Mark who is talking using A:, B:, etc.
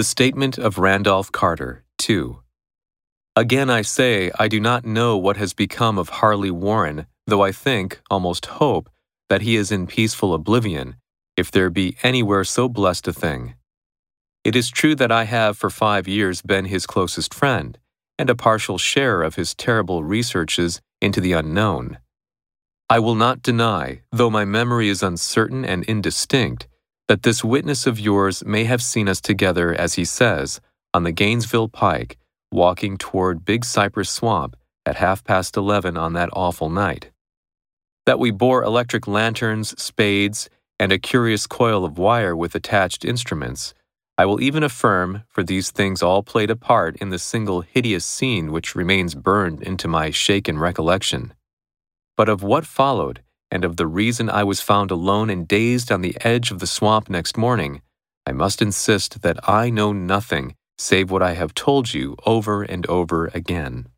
A: The Statement of Randolph Carter, 2. Again, I say, I do not know what has become of Harley Warren, though I think, almost hope, that he is in peaceful oblivion, if there be anywhere so blessed a thing. It is true that I have for five years been his closest friend, and a partial share of his terrible researches into the unknown. I will not deny, though my memory is uncertain and indistinct, that this witness of yours may have seen us together, as he says, on the Gainesville Pike, walking toward Big Cypress Swamp at half past eleven on that awful night. That we bore electric lanterns, spades, and a curious coil of wire with attached instruments. I will even affirm, for these things all played a part in the single hideous scene which remains burned into my shaken recollection. But of what followed, and of the reason I was found alone and dazed on the edge of the swamp next morning, I must insist that I know nothing save what I have told you over and over again.